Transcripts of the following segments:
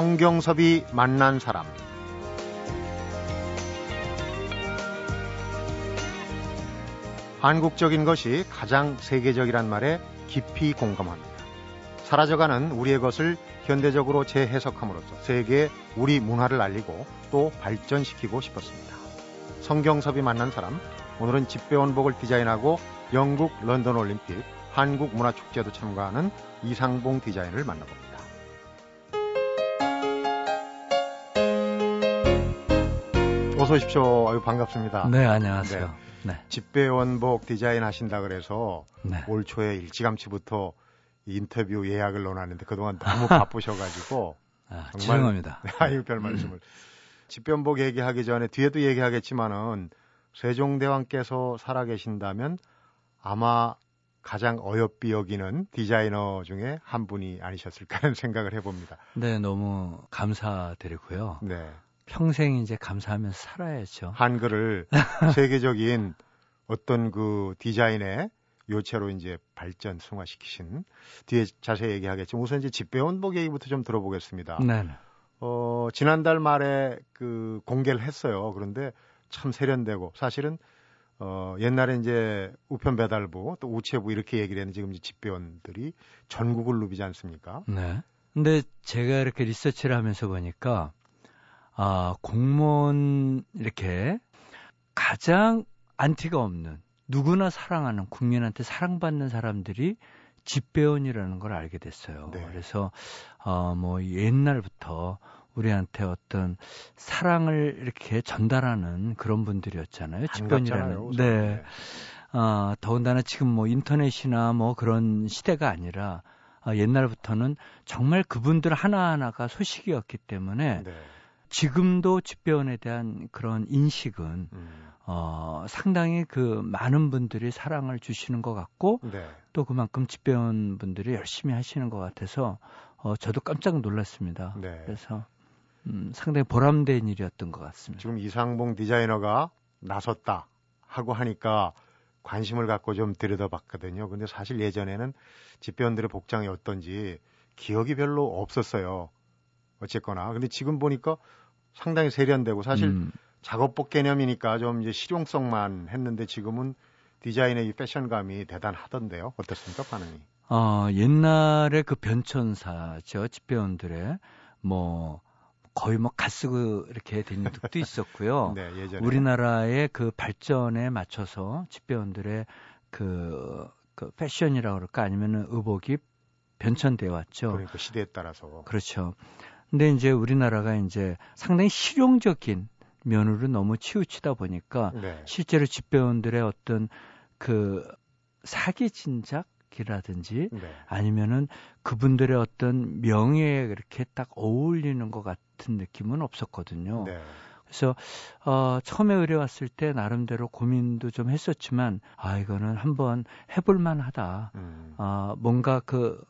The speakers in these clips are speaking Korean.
성경섭이 만난 사람 한국적인 것이 가장 세계적이란 말에 깊이 공감합니다. 사라져가는 우리의 것을 현대적으로 재해석함으로써 세계에 우리 문화를 알리고 또 발전시키고 싶었습니다. 성경섭이 만난 사람, 오늘은 집배원복을 디자인하고 영국 런던 올림픽 한국 문화축제도 참가하는 이상봉 디자인을 만나봅니다. 어서 오십시오. 아유, 반갑습니다. 네, 안녕하세요. 네. 집배원복 디자인 하신다 그래서 네. 올 초에 일찌감치부터 인터뷰 예약을 넣어놨는데 그동안 너무 바쁘셔가지고 아, 정말- 죄송합니다. 네, 아유 별 말씀을 집변복 얘기하기 전에 뒤에도 얘기하겠지만은 세종대왕께서 살아계신다면 아마 가장 어여삐 여기는 디자이너 중에 한 분이 아니셨을까 하는 생각을 해봅니다. 네, 너무 감사드리고요. 네. 평생 이제 감사하면서 살아야죠. 한글을 세계적인 어떤 그 디자인의 요체로 이제 발전 승화시키신 뒤에 자세히 얘기하겠지만 우선 이제 집배원복 얘기부터 좀 들어보겠습니다. 네, 네. 어, 지난달 말에 그 공개를 했어요. 그런데 참 세련되고 사실은 어, 옛날에 이제 우편 배달부 또 우체부 이렇게 얘기를 했는데 지금 이제 집배원들이 전국을 누비지 않습니까? 네. 근데 제가 이렇게 리서치를 하면서 보니까 아, 공무원 이렇게 가장 안티가 없는 누구나 사랑하는 국민한테 사랑받는 사람들이 집배원이라는 걸 알게 됐어요. 네. 그래서 어, 뭐 옛날부터 우리한테 어떤 사랑을 이렇게 전달하는 그런 분들이었잖아요. 집배원이라는. 네. 어, 더군다나 지금 뭐 인터넷이나 뭐 그런 시대가 아니라 어, 옛날부터는 정말 그분들 하나하나가 소식이었기 때문에 네. 지금도 집배원에 대한 그런 인식은 음, 어, 상당히 그 많은 분들이 사랑을 주시는 것 같고 네. 또 그만큼 집배원 분들이 열심히 하시는 것 같아서 어, 저도 깜짝 놀랐습니다. 네. 그래서 음, 상당히 보람된 일이었던 것 같습니다. 지금 이상봉 디자이너가 나섰다 하고 하니까 관심을 갖고 좀 들여다봤거든요. 근데 사실 예전에는 집배원들의 복장이 어떤지 기억이 별로 없었어요. 어쨌거나. 근데 지금 보니까 상당히 세련되고 사실 음, 작업복 개념이니까 좀 이제 실용성만 했는데 지금은 디자인의 이 패션감이 대단하던데요. 어떻습니까, 반응이? 어, 옛날에 그 변천사죠. 집배원들의 뭐 거의 뭐 가쓰고 이렇게 된 적도 있었고요. 네, 예전에. 우리나라의 그 발전에 맞춰서 집배원들의 그, 그 패션이라고 그럴까 아니면은 의복이 변천되어 왔죠. 그러니까 시대에 따라서. 그렇죠. 근데 이제 우리나라가 이제 상당히 실용적인 면으로 너무 치우치다 보니까 네. 실제로 집배원들의 어떤 그 사기 진작 이라든지 네. 아니면은 그분들의 어떤 명예에 그렇게 딱 어울리는 것 같은 느낌은 없었거든요. 네. 그래서 어, 처음에 의뢰 왔을 때 나름대로 고민도 좀 했었지만 아 이거는 한번 해볼 만하다. 음. 아 뭔가 그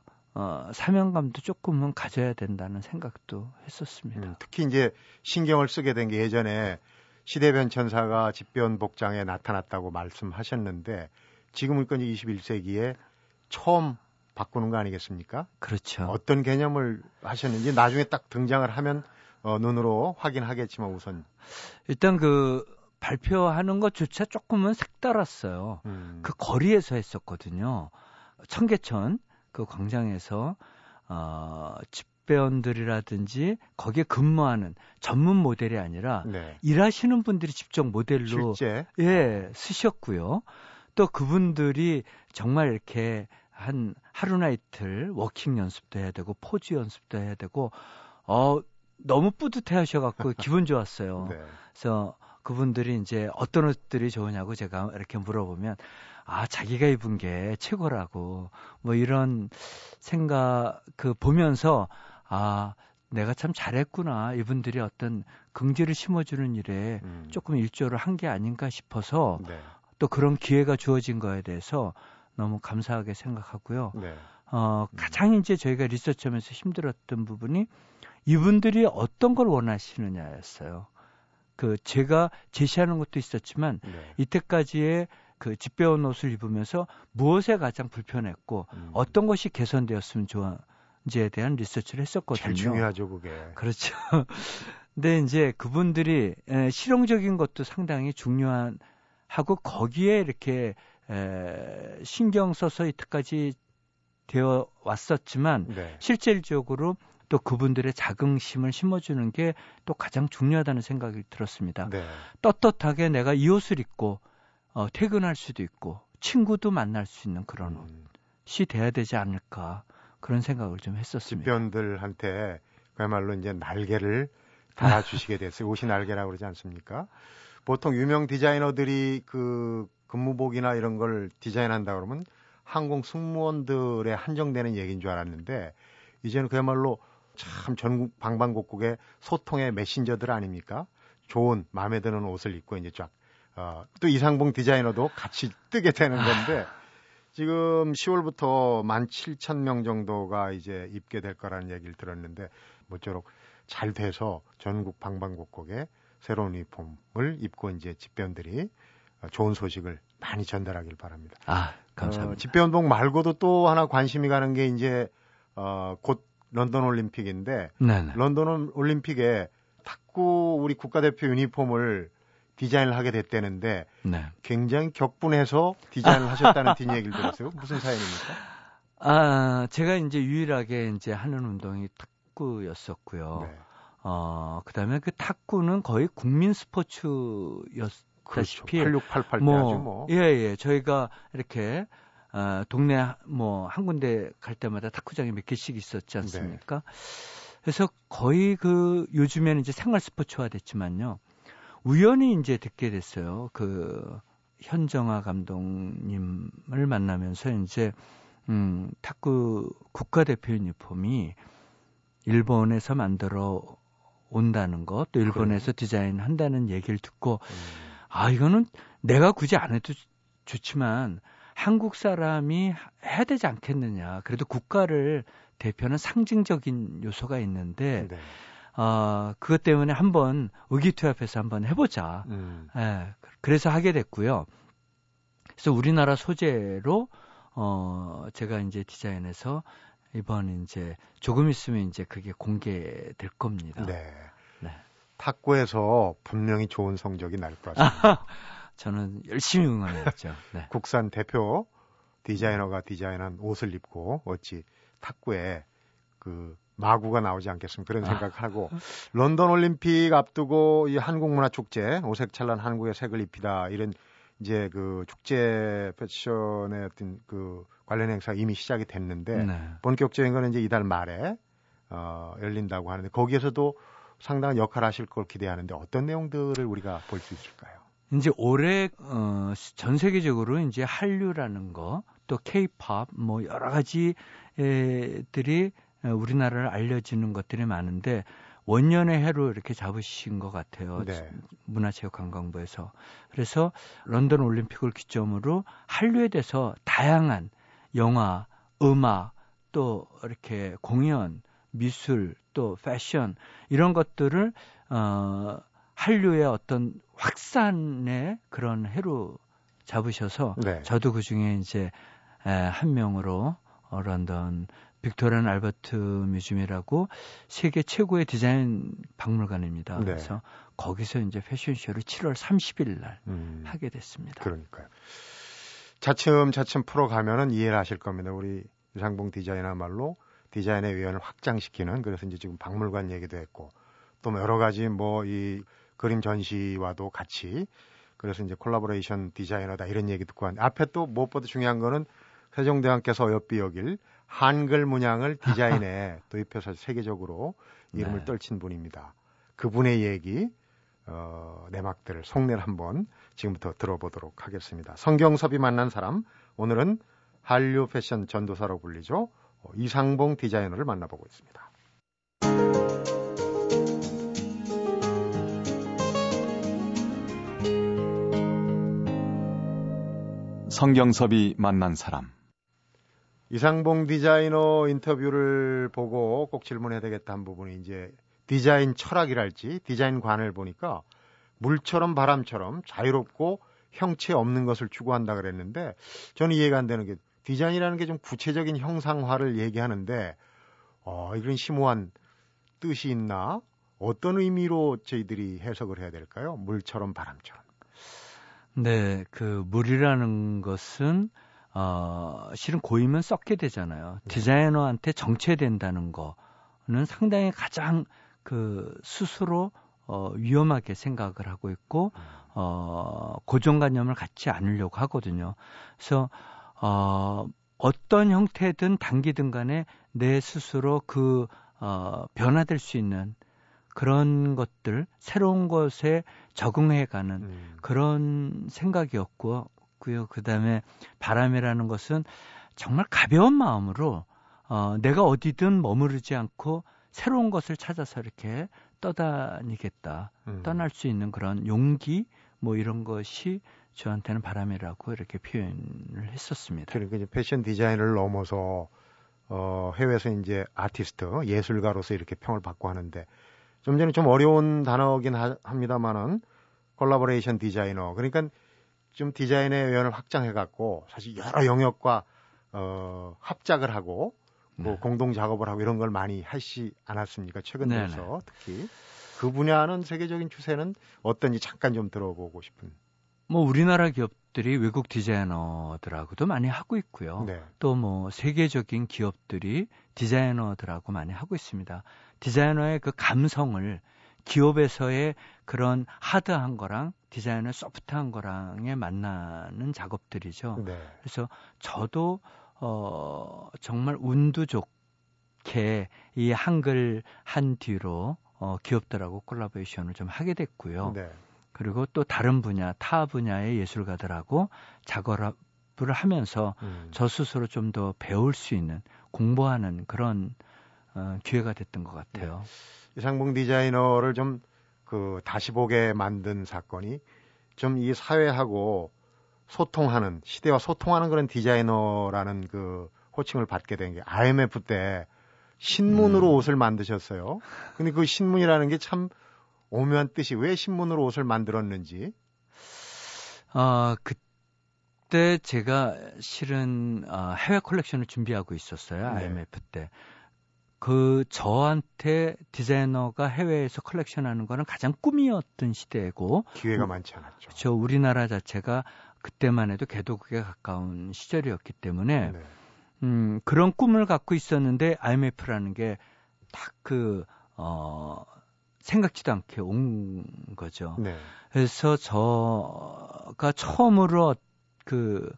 어, 사명감도 조금은 가져야 된다는 생각도 했었습니다. 음, 특히 이제 신경을 쓰게 된 게 예전에 시대 변 천사가 집변 복장에 나타났다고 말씀하셨는데 지금은 건 21세기에 처음 바꾸는 거 아니겠습니까? 그렇죠. 어떤 개념을 하셨는지 나중에 딱 등장을 하면 어, 눈으로 확인하겠지만 우선 일단 그 발표하는 것조차 조금은 색달았어요. 음, 그 거리에서 했었거든요. 청계천 그 광장에서 어, 집배원들이라든지 거기에 근무하는 전문 모델이 아니라 네. 일하시는 분들이 직접 모델로 실제 예 쓰셨고요. 또 그분들이 정말 이렇게 한 하루나 이틀 워킹 연습도 해야 되고 포즈 연습도 해야 되고 어 너무 뿌듯해 하셔갖고 기분 좋았어요. 네. 그래서 그분들이 이제 어떤 옷들이 좋으냐고 제가 이렇게 물어보면 아 자기가 입은 게 최고라고 뭐 이런 생각 그 보면서 아 내가 참 잘했구나 이분들이 어떤 긍지를 심어주는 일에 음, 조금 일조를 한 게 아닌가 싶어서 네. 또 그런 기회가 주어진 거에 대해서 너무 감사하게 생각하고요. 네. 어, 음. 가장 이제 저희가 리서치하면서 힘들었던 부분이 이분들이 어떤 걸 원하시느냐였어요. 그 제가 제시하는 것도 있었지만 네. 이때까지의 그 집배운 옷을 입으면서 무엇에 가장 불편했고 음, 어떤 것이 개선되었으면 좋아 인지에 대한 리서치를 했었거든요. 제일 중요하죠, 그게. 그렇죠. 근데 이제 그분들이 에, 실용적인 것도 상당히 중요한 하고 거기에 이렇게 에, 신경 써서 이때까지 되어 왔었지만 네. 실질적으로 또 그분들의 자긍심을 심어주는 게 또 가장 중요하다는 생각이 들었습니다. 네. 떳떳하게 내가 이 옷을 입고 어, 퇴근할 수도 있고 친구도 만날 수 있는 그런 음. 옷이 돼야 되지 않을까 그런 생각을 좀 했었습니다. 집변들한테 그야말로 이제 날개를 달아주시게 됐어요. 옷이 날개라고 그러지 않습니까? 보통 유명 디자이너들이 그 근무복이나 이런 걸 디자인한다 그러면 항공 승무원들의 한정되는 얘기인 줄 알았는데 이제는 그야말로 참 전국 방방곡곡에 소통의 메신저들 아닙니까? 좋은 마음에 드는 옷을 입고 이제 쫙 어, 또 이상봉 디자이너도 같이 뜨게 되는 건데 지금 10월부터 17,000명 정도가 이제 입게 될 거라는 얘기를 들었는데 모쪼록 잘 돼서 전국 방방곡곡에 새로운 유니폼을 입고 이제 집배원들이 좋은 소식을 많이 전달하길 바랍니다. 아, 감사합니다. 어, 집배운동 말고도 또 하나 관심이 가는 게 이제 어, 곧 런던 올림픽인데 네네. 런던 올림픽에 탁구 우리 국가대표 유니폼을 디자인을 하게 됐다는데 네. 굉장히 격분해서 디자인을 하셨다는 뒷 얘기를 들었어요. 무슨 사연입니까? 아, 제가 이제 유일하게 이제 하는 운동이 탁구였었고요. 네. 어, 그다음에 그 탁구는 거의 국민 스포츠였다시피 그렇죠. 8688 뭐, 뭐. 예, 예. 저희가 이렇게 어, 동네 뭐 한 군데 갈 때마다 탁구장이 몇 개씩 있었지 않습니까? 네. 그래서 거의 그 요즘에는 이제 생활 스포츠화 됐지만요. 우연히 이제 듣게 됐어요. 그 현정아 감독님을 만나면서 이제 음, 탁구 국가대표 유니폼이 일본에서 만들어 온다는 것, 또 일본에서 그래. 디자인한다는 얘기를 듣고 음. 아 이거는 내가 굳이 안 해도 좋지만 한국 사람이 해야 되지 않겠느냐. 그래도 국가를 대표하는 상징적인 요소가 있는데 네. 어, 그것 때문에 한번 의기투합해서 한번 해보자. 음. 예, 그래서 하게 됐고요. 그래서 우리나라 소재로 어, 제가 이제 디자인해서 이번 이제 조금 있으면 이제 그게 공개될 겁니다. 네. 네. 탁구에서 분명히 좋은 성적이 날 것 같습니다. 저는 열심히 응원했죠. 네. 국산 대표 디자이너가 디자인한 옷을 입고 어찌 탁구에 그 마구가 나오지 않겠습니까? 그런 아. 생각하고 런던 올림픽 앞두고 이 한국 문화 축제 오색찬란 한국의 색을 입히다 이런 이제 그 축제 패션의 어떤 그 관련 행사가 이미 시작이 됐는데 네. 본격적인 거는 이제 이달 말에 어 열린다고 하는데 거기에서도 상당한 역할을 하실 걸 기대하는데 어떤 내용들을 우리가 볼 수 있을까요? 이제 올해 어, 전 세계적으로 이제 한류라는 거, 또 케이팝 뭐 여러 가지들이 우리나라를 알려지는 것들이 많은데 원년의 해로 이렇게 잡으신 것 같아요. 네. 문화체육관광부에서. 그래서 런던 올림픽을 기점으로 한류에 대해서 다양한 영화, 음악, 또 이렇게 공연, 미술, 또 패션 이런 것들을 어 한류의 어떤 확산의 그런 해로 잡으셔서 네. 저도 그 중에 이제 에, 한 명으로 어, 런던 Victoria and Albert Museum이라고 세계 최고의 디자인 박물관입니다. 네. 그래서 거기서 이제 패션쇼를 7월 30일 날 음, 하게 됐습니다. 그러니까요. 차츰 차츰 풀어가면은 이해를 하실 겁니다. 우리 유상봉 디자이너말로 디자인의 위원을 확장시키는 그래서 이제 지금 박물관 얘기도 했고 또 여러 가지 뭐 이 그림 전시와도 같이 그래서 이제 콜라보레이션 디자이너다 이런 얘기 듣고 왔는데 앞에 또 무엇보다 중요한 거는 세종대왕께서 어여삐 여길 한글 문양을 디자인에 도입해서 세계적으로 이름을 네. 떨친 분입니다. 그분의 얘기 어, 내막들 속내를 한번 지금부터 들어보도록 하겠습니다. 성경섭이 만난 사람 오늘은 한류 패션 전도사로 불리죠. 어, 이상봉 디자이너를 만나보고 있습니다. 성경섭이 만난 사람. 이상봉 디자이너 인터뷰를 보고 꼭 질문해야 되겠다 한 부분이 이제 디자인 철학이랄지 디자인관을 보니까 물처럼 바람처럼 자유롭고 형체 없는 것을 추구한다 그랬는데 저는 이해가 안 되는 게 디자인이라는 게 좀 구체적인 형상화를 얘기하는데 어, 이런 심오한 뜻이 있나? 어떤 의미로 저희들이 해석을 해야 될까요? 물처럼 바람처럼. 네, 그 물이라는 것은 어, 실은 고이면 썩게 되잖아요. 네. 디자이너한테 정체된다는 거는 상당히 가장 그 스스로 어, 위험하게 생각을 하고 있고 음. 어, 고정관념을 갖지 않으려고 하거든요. 그래서 어, 어떤 형태든 단기든 간에 내 스스로 그 어, 변화될 수 있는 그런 것들 새로운 것에 적응해가는 음. 그런 생각이었고 요. 그 다음에 바람이라는 것은 정말 가벼운 마음으로 어, 내가 어디든 머무르지 않고 새로운 것을 찾아서 이렇게 떠다니겠다, 음. 떠날 수 있는 그런 용기 뭐 이런 것이 저한테는 바람이라고 이렇게 표현을 했었습니다. 그러니까 이제 패션 디자인을 넘어서 어, 해외에서 이제 아티스트, 예술가로서 이렇게 평을 받고 하는데 좀 전에 좀 어려운 단어긴 하, 합니다만은 콜라보레이션 디자이너. 그러니까 좀 디자인의 외연을 확장해 갖고 사실 여러 영역과 어, 합작을 하고 뭐 네. 공동 작업을 하고 이런 걸 많이 하시 않았습니까? 최근 들어서 특히 그 분야는 세계적인 추세는 어떤지 잠깐 좀 들어보고 싶은. 뭐 우리나라 기업들이 외국 디자이너들하고도 많이 하고 있고요. 네. 또뭐 세계적인 기업들이 디자이너들하고 많이 하고 있습니다. 디자이너의 그 감성을 기업에서의 그런 하드한 거랑 디자이너 소프트한 거랑에 만나는 작업들이죠. 네. 그래서 저도 어 정말 운도 좋게 이 한글 한 뒤로 어 기업들하고 콜라보레이션을 좀 하게 됐고요. 네. 그리고 또 다른 분야, 타 분야의 예술가들하고 작업을 하면서 음. 저 스스로 좀 더 배울 수 있는 공부하는 그런 어, 기회가 됐던 것 같아요. 네. 이상봉 디자이너를 좀 그 다시 보게 만든 사건이 좀 이 사회하고 소통하는 시대와 소통하는 그런 디자이너라는 그 호칭을 받게 된 게 IMF 때 신문으로 음. 옷을 만드셨어요. 근데 그 신문이라는 게 참 오묘한 뜻이 왜 신문으로 옷을 만들었는지. 아, 그때 제가 실은 아, 해외 컬렉션을 준비하고 있었어요. 네. IMF 때. 그 저한테 디자이너가 해외에서 컬렉션하는 거는 가장 꿈이었던 시대고 기회가 많지 않았죠. 저 우리나라 자체가 그때만 해도 개도국에 가까운 시절이었기 때문에 네. 음, 그런 꿈을 갖고 있었는데 IMF라는 게 딱 그 어, 생각지도 않게 온 거죠. 네. 그래서 저가 처음으로 그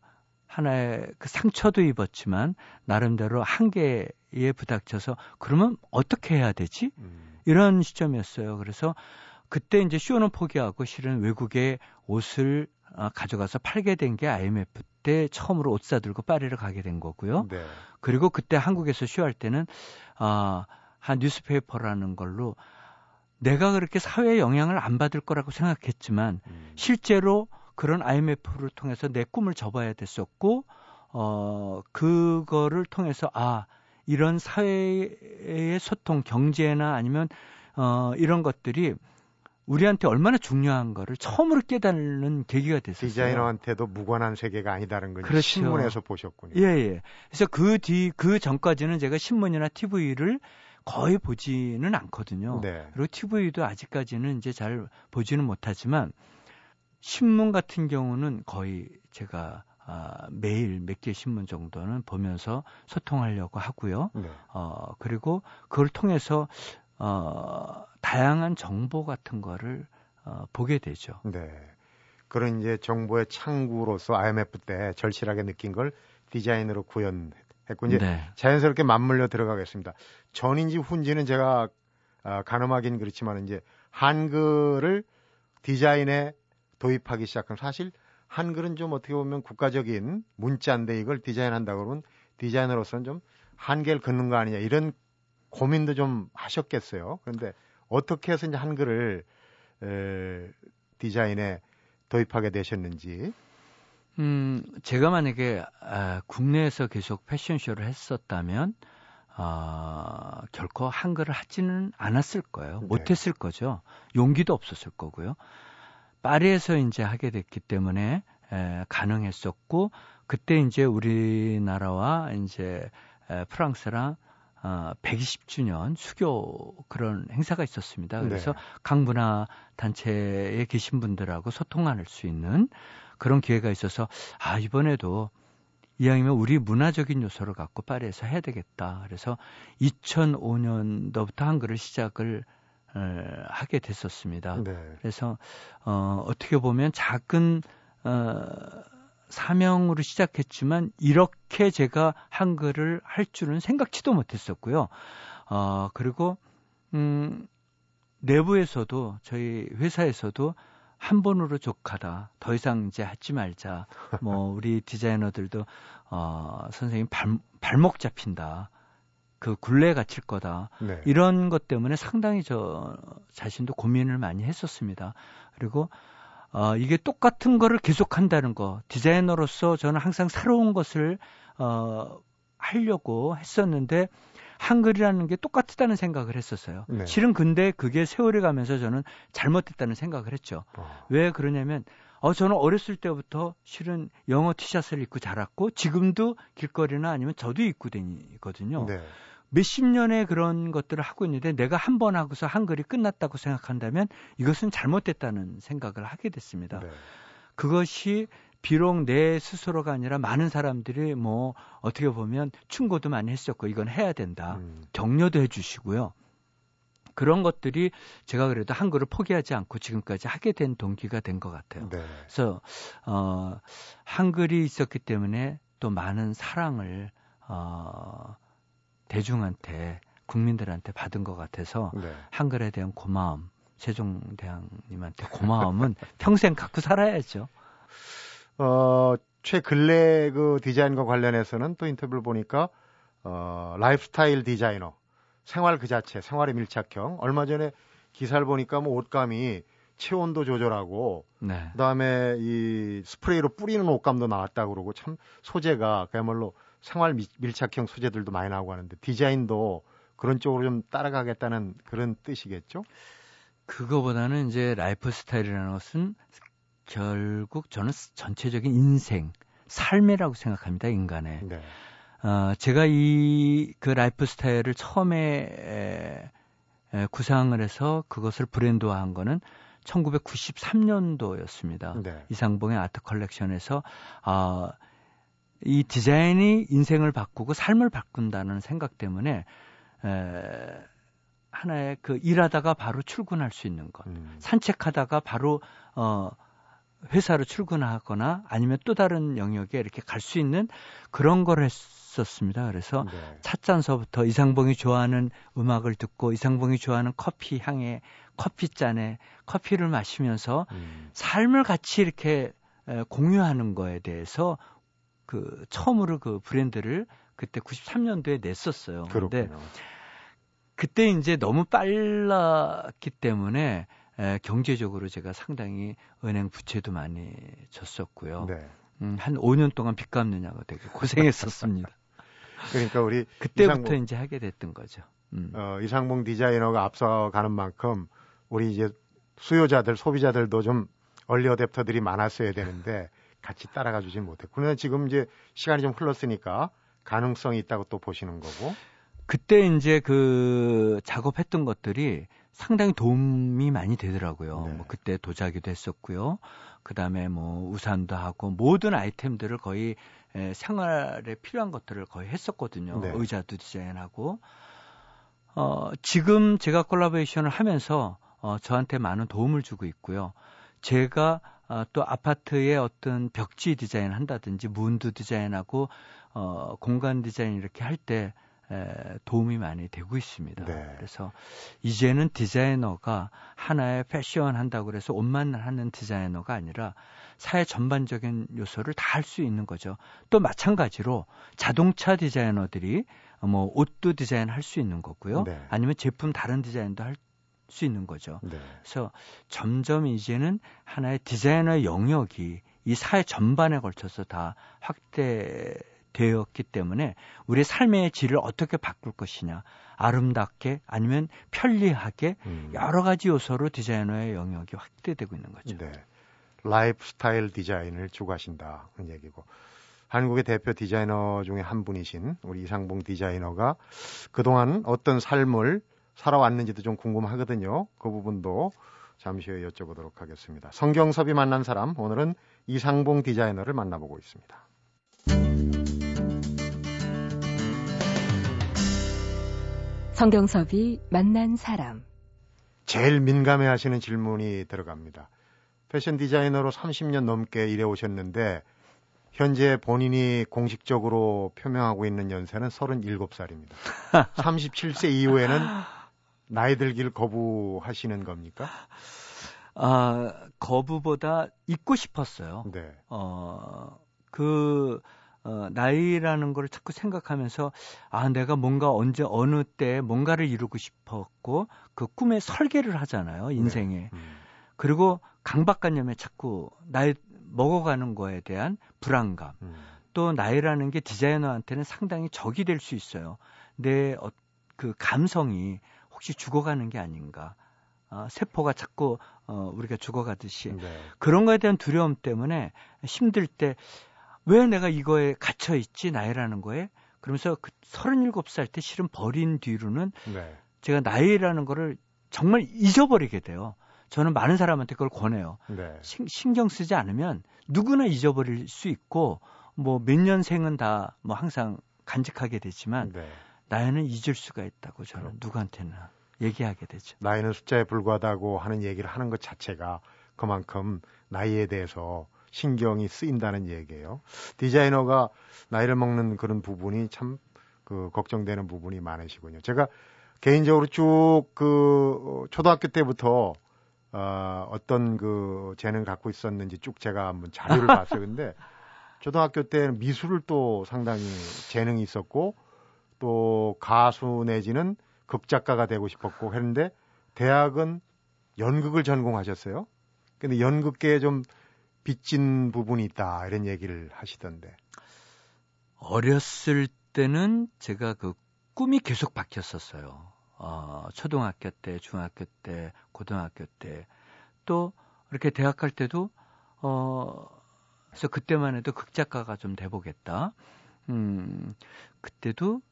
하나의 그 상처도 입었지만 나름대로 한계에 부닥쳐서 그러면 어떻게 해야 되지? 음. 이런 시점이었어요. 그래서 그때 이제 쇼는 포기하고 실은 외국에 옷을 아, 가져가서 팔게 된 게 IMF 때 처음으로 옷 사들고 파리를 가게 된 거고요. 네. 그리고 그때 한국에서 쇼할 때는 아, 한 뉴스페이퍼라는 걸로 내가 그렇게 사회에 영향을 안 받을 거라고 생각했지만 음. 실제로 그런 IMF를 통해서 내 꿈을 접어야 됐었고 어 그거를 통해서 아 이런 사회의 소통 경제나 아니면 어 이런 것들이 우리한테 얼마나 중요한 거를 처음으로 깨닫는 계기가 됐어요. 디자이너한테도 무관한 세계가 아니다는 걸 그렇죠. 신문에서 보셨군요. 예, 예. 그래서 그 뒤, 그 전까지는 제가 신문이나 TV를 거의 보지는 않거든요. 네. 그리고 TV도 아직까지는 이제 잘 보지는 못하지만 신문 같은 경우는 거의 제가 아, 매일 몇 개 신문 정도는 보면서 소통하려고 하고요. 네. 어, 그리고 그걸 통해서 어, 다양한 정보 같은 거를 어, 보게 되죠. 네. 그런 이제 정보의 창구로서 IMF 때 절실하게 느낀 걸 디자인으로 구현 했고 이제 네. 자연스럽게 맞물려 들어가겠습니다. 전인지 훈지는 제가 아, 가늠하긴 그렇지만 이제 한글을 디자인에 도입하기 시작한 사실 한글은 좀 어떻게 보면 국가적인 문자인데 이걸 디자인한다 그러면 디자이너로서는 좀 한계를 긋는 거 아니냐 이런 고민도 좀 하셨겠어요. 그런데 어떻게 해서 이제 한글을 에, 디자인에 도입하게 되셨는지 음, 제가 만약에 아, 국내에서 계속 패션쇼를 했었다면 아, 결코 한글을 하지는 않았을 거예요. 네. 못했을 거죠. 용기도 없었을 거고요. 파리에서 이제 하게 됐기 때문에 에, 가능했었고 그때 이제 우리나라와 이제 에, 프랑스랑 어, 120주년 수교 그런 행사가 있었습니다. 그래서 네. 강문화 단체에 계신 분들하고 소통할 수 있는 그런 기회가 있어서 아 이번에도 이왕이면 우리 문화적인 요소를 갖고 파리에서 해야 되겠다. 그래서 2005년도부터 한글을 시작을 어, 하게 됐었습니다. 네. 그래서 어, 어떻게 보면 작은 어, 사명으로 시작했지만 이렇게 제가 한글을 할 줄은 생각지도 못했었고요. 어, 그리고 음, 내부에서도 저희 회사에서도 한 번으로 족하다. 더 이상 이제 하지 말자. 뭐 우리 디자이너들도 어, 선생님 발, 발목 잡힌다. 그 굴레에 갇힐 거다. 네. 이런 것 때문에 상당히 저 자신도 고민을 많이 했었습니다. 그리고 어, 이게 똑같은 거를 계속 한다는 거. 디자이너로서 저는 항상 새로운 것을 어, 하려고 했었는데 한글이라는 게 똑같다는 생각을 했었어요. 네. 실은 근데 그게 세월이 가면서 저는 잘못됐다는 생각을 했죠. 어. 왜 그러냐면 어 저는 어렸을 때부터 실은 영어 티셔츠를 입고 자랐고 지금도 길거리나 아니면 저도 입고 다니거든요. 네. 몇십 년의 그런 것들을 하고 있는데 내가 한 번 하고서 한 글이 끝났다고 생각한다면 이것은 잘못됐다는 생각을 하게 됐습니다. 네. 그것이 비록 내 스스로가 아니라 많은 사람들이 뭐 어떻게 보면 충고도 많이 했었고 이건 해야 된다. 음. 격려도 해주시고요. 그런 것들이 제가 그래도 한글을 포기하지 않고 지금까지 하게 된 동기가 된 것 같아요. 네. 그래서 어, 한글이 있었기 때문에 또 많은 사랑을 어, 대중한테 국민들한테 받은 것 같아서 네. 한글에 대한 고마움 세종대왕님한테 고마움은 평생 갖고 살아야죠. 어, 최근래 그 디자인과 관련해서는 또 인터뷰를 보니까 어, 라이프스타일 디자이너 생활 그 자체 생활의 밀착형 얼마 전에 기사를 보니까 뭐 옷감이 체온도 조절하고 네. 그다음에 이 스프레이로 뿌리는 옷감도 나왔다 고 그러고 참 소재가 그야말로 생활 미- 밀착형 소재들도 많이 나오고 하는데 디자인도 그런 쪽으로 좀 따라가겠다는 그런 뜻이겠죠? 그거보다는 이제 라이프 스타일이라는 것은 결국 저는 전체적인 인생, 삶이라고 생각합니다, 인간의. 네. 어, 제가 이 그 라이프 스타일을 처음에 에, 에, 구상을 해서 그것을 브랜드화 한 거는 1993년도였습니다. 네. 이상봉의 아트 컬렉션에서 아, 이 디자인이 인생을 바꾸고 삶을 바꾼다는 생각 때문에 에, 하나의 그 일하다가 바로 출근할 수 있는 것, 음. 산책하다가 바로 어 회사로 출근하거나 아니면 또 다른 영역에 이렇게 갈 수 있는 그런 걸 했었습니다. 그래서 네. 찻잔서부터 이상봉이 좋아하는 음악을 듣고 이상봉이 좋아하는 커피 향에 커피 잔에 커피를 마시면서 음. 삶을 같이 이렇게 에, 공유하는 거에 대해서 그 처음으로 그 브랜드를 그때 93년도에 냈었어요. 그렇군요. 그때 이제 너무 빨랐기 때문에 에, 경제적으로 제가 상당히 은행 부채도 많이 졌었고요. 네. 음, 한 5년 동안 빚 갚느냐고 되게 고생했었습니다. 그러니까 우리 그때부터 이상봉, 이제 하게 됐던 거죠. 음. 어, 이상봉 디자이너가 앞서가는 만큼 우리 이제 수요자들, 소비자들도 좀 얼리 어댑터들이 많았어야 되는데 같이 따라가 주지 못했고. 그러나 지금 이제 시간이 좀 흘렀으니까 가능성이 있다고 또 보시는 거고. 그때 이제 그 작업했던 것들이 상당히 도움이 많이 되더라고요. 네. 뭐 그때 도자기도 했었고요. 그 다음에 뭐 우산도 하고 모든 아이템들을 거의 에, 생활에 필요한 것들을 거의 했었거든요. 네. 의자도 디자인하고 어, 지금 제가 콜라보레이션을 하면서 어, 저한테 많은 도움을 주고 있고요. 제가 어, 또 아파트의 어떤 벽지 디자인 한다든지 문도 디자인하고 어, 공간 디자인 이렇게 할때 도움이 많이 되고 있습니다. 네. 그래서 이제는 디자이너가 하나의 패션 한다고 그래서 옷만 하는 디자이너가 아니라 사회 전반적인 요소를 다 할 수 있는 거죠. 또 마찬가지로 자동차 디자이너들이 뭐 옷도 디자인 할 수 있는 거고요. 네. 아니면 제품 다른 디자인도 할 수 있는 거죠. 네. 그래서 점점 이제는 하나의 디자이너의 영역이 이 사회 전반에 걸쳐서 다 확대되었기 때문에 우리의 삶의 질을 어떻게 바꿀 것이냐, 아름답게 아니면 편리하게 음. 여러 가지 요소로 디자이너의 영역이 확대되고 있는 거죠. 네. 라이프 스타일 디자인을 추구하신다는 얘기고. 한국의 대표 디자이너 중에 한 분이신 우리 이상봉 디자이너가 그동안 어떤 삶을 살아왔는지도 좀 궁금하거든요. 그 부분도 잠시 후에 여쭤보도록 하겠습니다. 성경섭이 만난 사람, 오늘은 이상봉 디자이너를 만나보고 있습니다. 성경섭이 만난 사람. 제일 민감해 하시는 질문이 들어갑니다. 패션 디자이너로 30년 넘게 일해 오셨는데 현재 본인이 공식적으로 표명하고 있는 연세는 37살입니다. 37세 이후에는 나이 들기를 거부하시는 겁니까? 아, 거부보다 잊고 싶었어요. 네. 어, 그, 어, 나이라는 걸 자꾸 생각하면서, 아, 내가 뭔가 언제, 어느 때 뭔가를 이루고 싶었고, 그 꿈에 설계를 하잖아요, 인생에. 네. 음. 그리고 강박관념에 자꾸 나이 먹어가는 거에 대한 불안감. 음. 또 나이라는 게 디자이너한테는 상당히 적이 될 수 있어요. 내 어, 그 감성이 혹시 죽어가는 게 아닌가. 아, 세포가 자꾸 어, 우리가 죽어가듯이 네. 그런 거에 대한 두려움 때문에 힘들 때 왜 내가 이거에 갇혀 있지 나이라는 거에 그러면서 그 37살 때 실은 버린 뒤로는 네. 제가 나이라는 거를 정말 잊어버리게 돼요. 저는 많은 사람한테 그걸 권해요. 네. 신, 신경 쓰지 않으면 누구나 잊어버릴 수 있고 뭐 몇 년생은 다 뭐 항상 간직하게 되지만 네. 나이는 잊을 수가 있다고 저는 누구한테나 얘기하게 되죠. 나이는 숫자에 불과하다고 하는 얘기를 하는 것 자체가 그만큼 나이에 대해서 신경이 쓰인다는 얘기예요. 디자이너가 나이를 먹는 그런 부분이 참 그 걱정되는 부분이 많으시군요. 제가 개인적으로 쭉 그 초등학교 때부터 어, 어떤 그 재능을 갖고 있었는지 쭉 제가 한번 자료를 봤어요. 근데 초등학교 때는 미술을 또 상당히 재능이 있었고 또 가수 내지는 극작가가 되고 싶었고 했는데 대학은 연극을 전공하셨어요. 근데 연극계에 좀 빚진 부분이 있다 이런 얘기를 하시던데. 어렸을 때는 제가 그 꿈이 계속 바뀌었었어요. 어, 초등학교 때, 중학교 때, 고등학교 때, 또 이렇게 대학 갈 때도 어, 그래서 그때만 해도 극작가가 좀 돼보겠다. 음, 그때도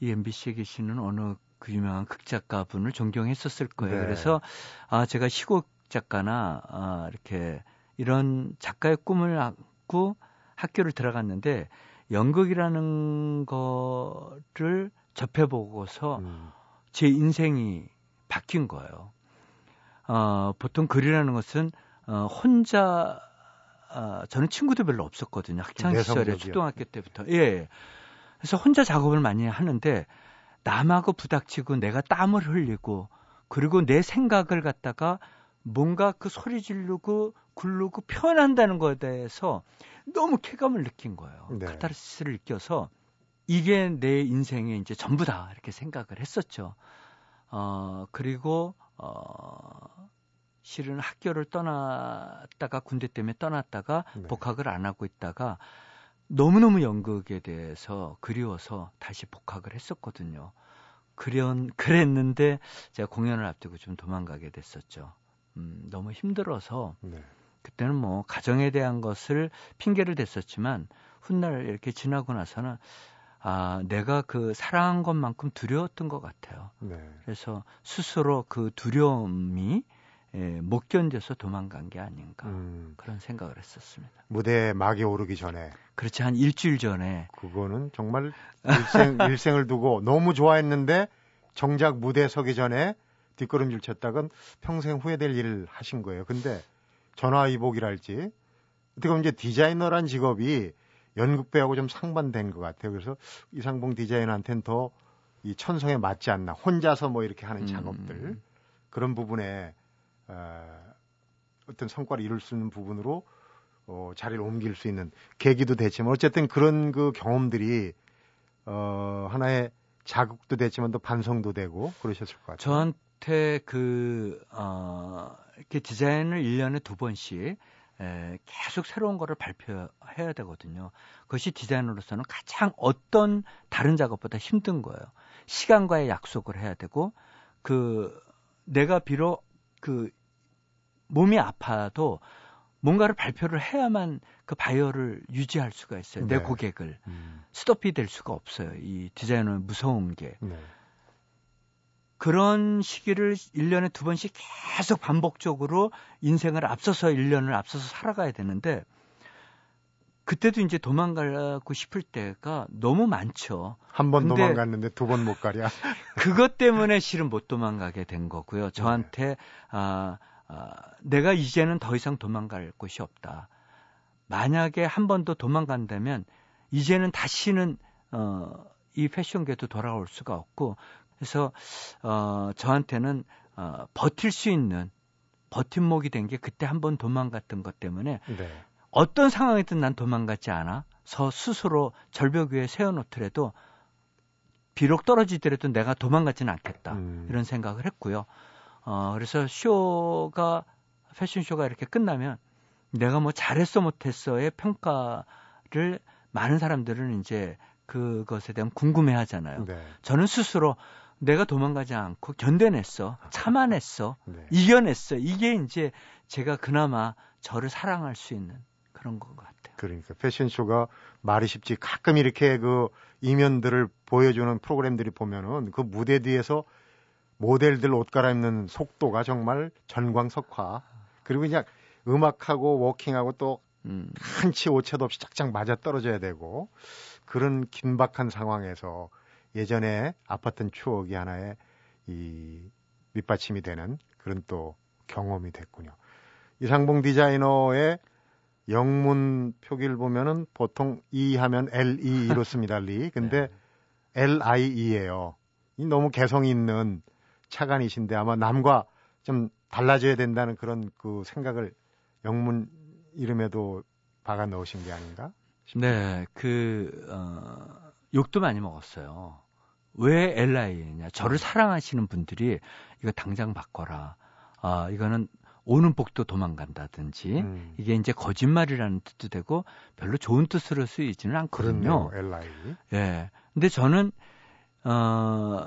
이 MBC에 계시는 어느 그 유명한 극작가 분을 존경했었을 거예요. 네. 그래서 아 제가 시곡 작가나 아, 이렇게 이런 작가의 꿈을 안고 학교를 들어갔는데 연극이라는 거를 접해보고서 음, 제 인생이 바뀐 거예요. 어, 보통 글이라는 것은 어, 혼자 어, 저는 친구도 별로 없었거든요. 학창 시절에. 초등학교 때부터. 예. 그래서 혼자 작업을 많이 하는데 남하고 부닥치고 내가 땀을 흘리고 그리고 내 생각을 갖다가 뭔가 그 소리 지르고 굴르고 표현한다는 것에 대해서 너무 쾌감을 느낀 거예요. 네. 카타르시스를 느껴서 이게 내 인생의 이제 전부다 이렇게 생각을 했었죠. 어, 그리고 어, 실은 학교를 떠났다가 군대 때문에 떠났다가 네. 복학을 안 하고 있다가 너무너무 연극에 대해서 그리워서 다시 복학을 했었거든요. 그런 그랬는데 제가 공연을 앞두고 좀 도망가게 됐었죠. 음, 너무 힘들어서 네. 그때는 뭐 가정에 대한 것을 핑계를 댔었지만 훗날 이렇게 지나고 나서는 아 내가 그 사랑한 것만큼 두려웠던 것 같아요. 네. 그래서 스스로 그 두려움이 예, 못 견뎌서 도망간 게 아닌가 음, 그런 생각을 했었습니다. 무대에 막이 오르기 전에 그렇지 한 일주일 전에 그거는 정말 일생, 일생을 두고 너무 좋아했는데 정작 무대에 서기 전에 뒷걸음질 쳤다간 평생 후회될 일을 하신 거예요. 근데 전화위복이랄지 어떻게 보면 이제 디자이너란 직업이 연극배하고 좀 상반된 것 같아요. 그래서 이상봉 디자이너한테는 더 이 천성에 맞지 않나. 혼자서 뭐 이렇게 하는 음. 작업들 그런 부분에 어, 어떤 성과를 이룰 수 있는 부분으로 어, 자리를 옮길 수 있는 계기도 됐지만 어쨌든 그런 그 경험들이 어, 하나의 자극도 됐지만 또 반성도 되고 그러셨을 것 같아요. 저한테 그, 어, 이렇게 디자인을 1년에 두 번씩 에, 계속 새로운 거를 발표해야 되거든요. 그것이 디자이너로서는 가장 어떤 다른 작업보다 힘든 거예요. 시간과의 약속을 해야 되고, 그, 내가 비록 그, 몸이 아파도 뭔가를 발표를 해야만 그 바이어를 유지할 수가 있어요. 네. 내 고객을. 음. 스톱이 될 수가 없어요. 이 디자이너는 무서운 게. 네. 그런 시기를 1년에 두 번씩 계속 반복적으로 인생을 앞서서 1년을 앞서서 살아가야 되는데 그때도 이제 도망가고 싶을 때가 너무 많죠. 한 번 도망갔는데 두 번 못 가랴. 그것 때문에 실은 못 도망가게 된 거고요. 저한테 네. 아, 아, 내가 이제는 더 이상 도망갈 곳이 없다. 만약에 한 번 더 도망간다면 이제는 다시는 어, 이 패션계도 돌아올 수가 없고 그래서 어, 저한테는 어, 버틸 수 있는 버팀목이 된 게 그때 한 번 도망갔던 것 때문에 네. 어떤 상황이든 난 도망가지 않아. 서 스스로 절벽 위에 세워놓더라도 비록 떨어지더라도 내가 도망가지는 않겠다. 음. 이런 생각을 했고요. 어, 그래서 쇼가, 패션쇼가 이렇게 끝나면 내가 뭐 잘했어 못했어의 평가를 많은 사람들은 이제 그것에 대한 궁금해 하잖아요. 네. 저는 스스로 내가 도망가지 않고 견뎌냈어. 참아냈어. 네. 이겨냈어. 이게 이제 제가 그나마 저를 사랑할 수 있는 그런 것 같아요. 그러니까 패션쇼가 말이 쉽지 가끔 이렇게 그 이면들을 보여주는 프로그램들이 보면은 그 무대 뒤에서 모델들 옷 갈아입는 속도가 정말 전광석화. 그리고 그냥 음악하고 워킹하고 또 음. 한치 오차도 없이 짝짝 맞아 떨어져야 되고 그런 긴박한 상황에서 예전에 아팠던 추억이 하나의 이 밑받침이 되는 그런 또 경험이 됐군요. 이상봉 디자이너의 영문 표기를 보면은 보통 E 하면 LE로 씁니다, 리. 근데 네. LIE예요. 이 너무 개성 있는 차관이신데 아마 남과 좀 달라져야 된다는 그런 그 생각을 영문 이름에도 박아 넣으신 게 아닌가? 싶어요. 네, 그 어, 욕도 많이 먹었어요. 왜 LI냐? 저를 사랑하시는 분들이 이거 당장 바꿔라. 아, 이거는 오는 복도 도망간다든지 음. 이게 이제 거짓말이라는 뜻도 되고 별로 좋은 뜻으로 쓰이지는 않거든요. 그렇네요, LI. 예. 근데 저는 어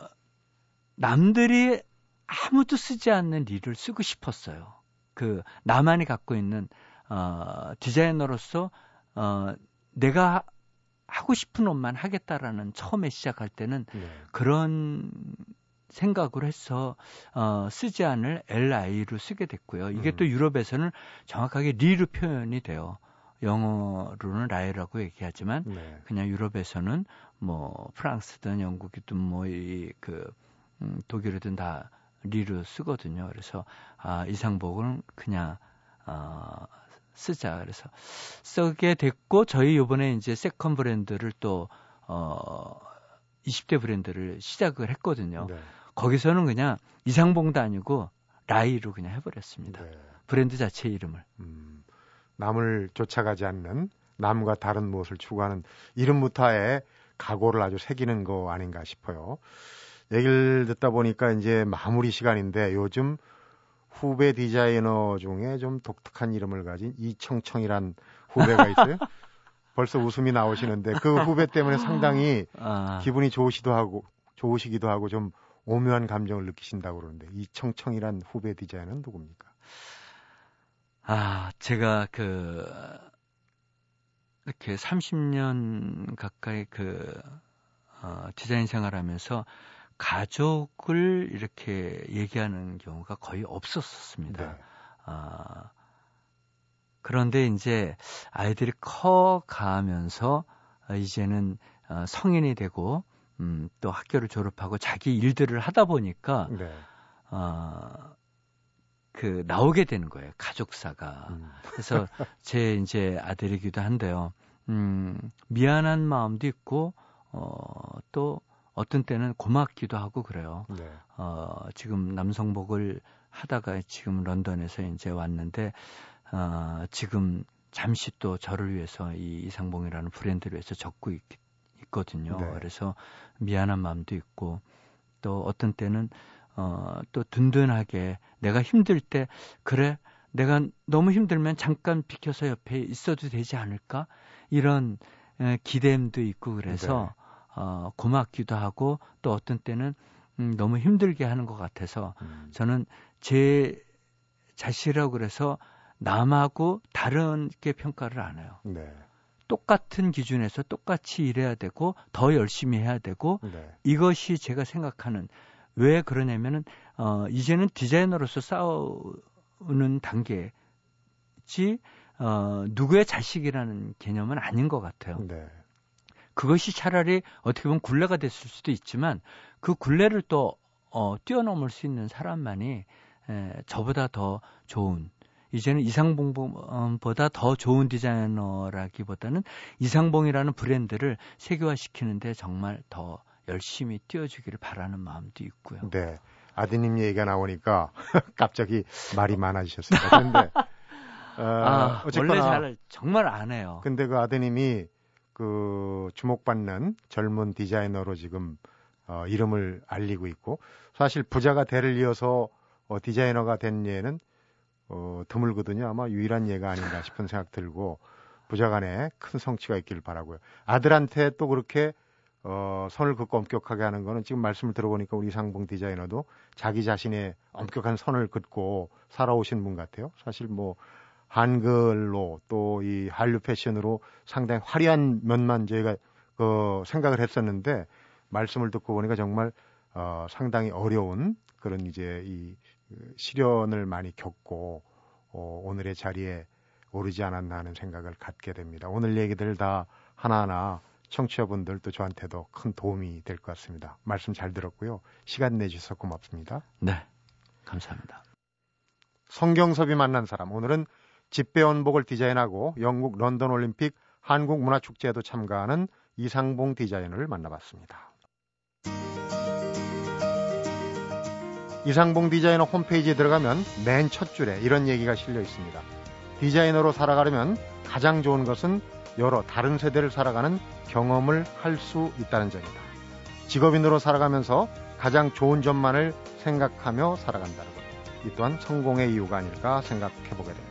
남들이 아무도 쓰지 않는 일을 쓰고 싶었어요. 그 나만이 갖고 있는 어 디자이너로서 어 내가 하고 싶은 옷만 하겠다라는 처음에 시작할 때는 네. 그런 생각으로 해서 어, 쓰지 않을 LIE로 쓰게 됐고요. 이게 음. 또 유럽에서는 정확하게 리로 표현이 돼요. 영어로는 라이라고 얘기하지만 네. 그냥 유럽에서는 뭐 프랑스든 영국이든 뭐 이그 음, 독일이든 다 리로 쓰거든요. 그래서 아 이상봉은 그냥 어 쓰자. 그래서 쓰게 됐고 저희 요번에 이제 second 브랜드를 또 어 20대 브랜드를 시작을 했거든요. 네. 거기서는 그냥 이상봉도 아니고 라이로 그냥 해버렸습니다. 네. 브랜드 자체 이름을. 음, 남을 쫓아가지 않는 남과 다른 무엇을 추구하는 이름부터의 각오를 아주 새기는 거 아닌가 싶어요. 얘기를 듣다 보니까 이제 마무리 시간인데 요즘 후배 디자이너 중에 좀 독특한 이름을 가진 이청청이란 후배가 있어요. 벌써 웃음이 나오시는데 그 후배 때문에 상당히 아. 기분이 좋으시도 하고 좋으시기도 하고 좀 오묘한 감정을 느끼신다고 그러는데 이 청청이란 후배 디자이너는 누굽니까? 아, 제가 그 이렇게 30년 가까이 그 어, 디자인 생활하면서 가족을 이렇게 얘기하는 경우가 거의 없었습니다. 네. 아, 그런데 이제 아이들이 커 가면서 이제는 어, 성인이 되고 음, 또 학교를 졸업하고 자기 일들을 하다 보니까 네. 어, 그 나오게 되는 거예요 가족사가. 음. 그래서 제 이제 아들이기도 한데요. 음, 미안한 마음도 있고 어, 또 어떤 때는 고맙기도 하고 그래요. 네. 어, 지금 남성복을 하다가 지금 런던에서 이제 왔는데 어, 지금 잠시 또 저를 위해서 이 이상봉이라는 브랜드를 위해서 적고 있, 있거든요. 네. 그래서 미안한 마음도 있고 또 어떤 때는 어, 또 든든하게 내가 힘들 때 그래 내가 너무 힘들면 잠깐 비켜서 옆에 있어도 되지 않을까 이런 에, 기대도 있고 그래서 네. 어, 고맙기도 하고 또 어떤 때는 음, 너무 힘들게 하는 것 같아서 음. 저는 제 자신이라고 그래서 남하고 다른게 평가를 안 해요. 네. 똑같은 기준에서 똑같이 일해야 되고 더 열심히 해야 되고 네. 이것이 제가 생각하는 왜 그러냐면은 어 이제는 디자이너로서 싸우는 단계지 어 누구의 자식이라는 개념은 아닌 것 같아요. 네. 그것이 차라리 어떻게 보면 굴레가 됐을 수도 있지만 그 굴레를 또 어, 뛰어넘을 수 있는 사람만이 에, 저보다 더 좋은 이제는 이상봉보다 더 좋은 디자이너라기보다는 이상봉이라는 브랜드를 세계화시키는데 정말 더 열심히 뛰어주기를 바라는 마음도 있고요. 네. 아드님 얘기가 나오니까 갑자기 말이 많아지셨습니다. 그런데 어, 아, 원래 잘 정말 안 해요. 근데 그 아드님이 그 주목받는 젊은 디자이너로 지금 어, 이름을 알리고 있고 사실 부자가 대를 이어서 어, 디자이너가 된 예는 어, 드물거든요. 아마 유일한 예가 아닌가 싶은 생각 들고 부자간에 큰 성취가 있기를 바라고요. 아들한테 또 그렇게 어, 선을 긋고 엄격하게 하는 거는 지금 말씀을 들어보니까 우리 상봉 디자이너도 자기 자신의 엄격한 선을 긋고 살아오신 분 같아요. 사실 뭐 한글로 또 이 한류 패션으로 상당히 화려한 면만 저희가 그 생각을 했었는데 말씀을 듣고 보니까 정말 어, 상당히 어려운 그런 이제 이그 시련을 많이 겪고 어, 오늘의 자리에 오르지 않았나 하는 생각을 갖게 됩니다. 오늘 얘기들 다 하나하나 청취자분들 도 저한테도 큰 도움이 될 것 같습니다. 말씀 잘 들었고요. 시간 내주셔서 고맙습니다. 네. 감사합니다. 성경섭이 만난 사람. 오늘은 집배원복을 디자인하고 영국 런던 올림픽 한국 문화축제에도 참가하는 이상봉 디자이너를 만나봤습니다. 이상봉 디자이너 홈페이지에 들어가면 맨 첫 줄에 이런 얘기가 실려 있습니다. 디자이너로 살아가려면 가장 좋은 것은 여러 다른 세대를 살아가는 경험을 할 수 있다는 점이다. 직업인으로 살아가면서 가장 좋은 점만을 생각하며 살아간다는 것. 이 또한 성공의 이유가 아닐까 생각해 보게 됩니다.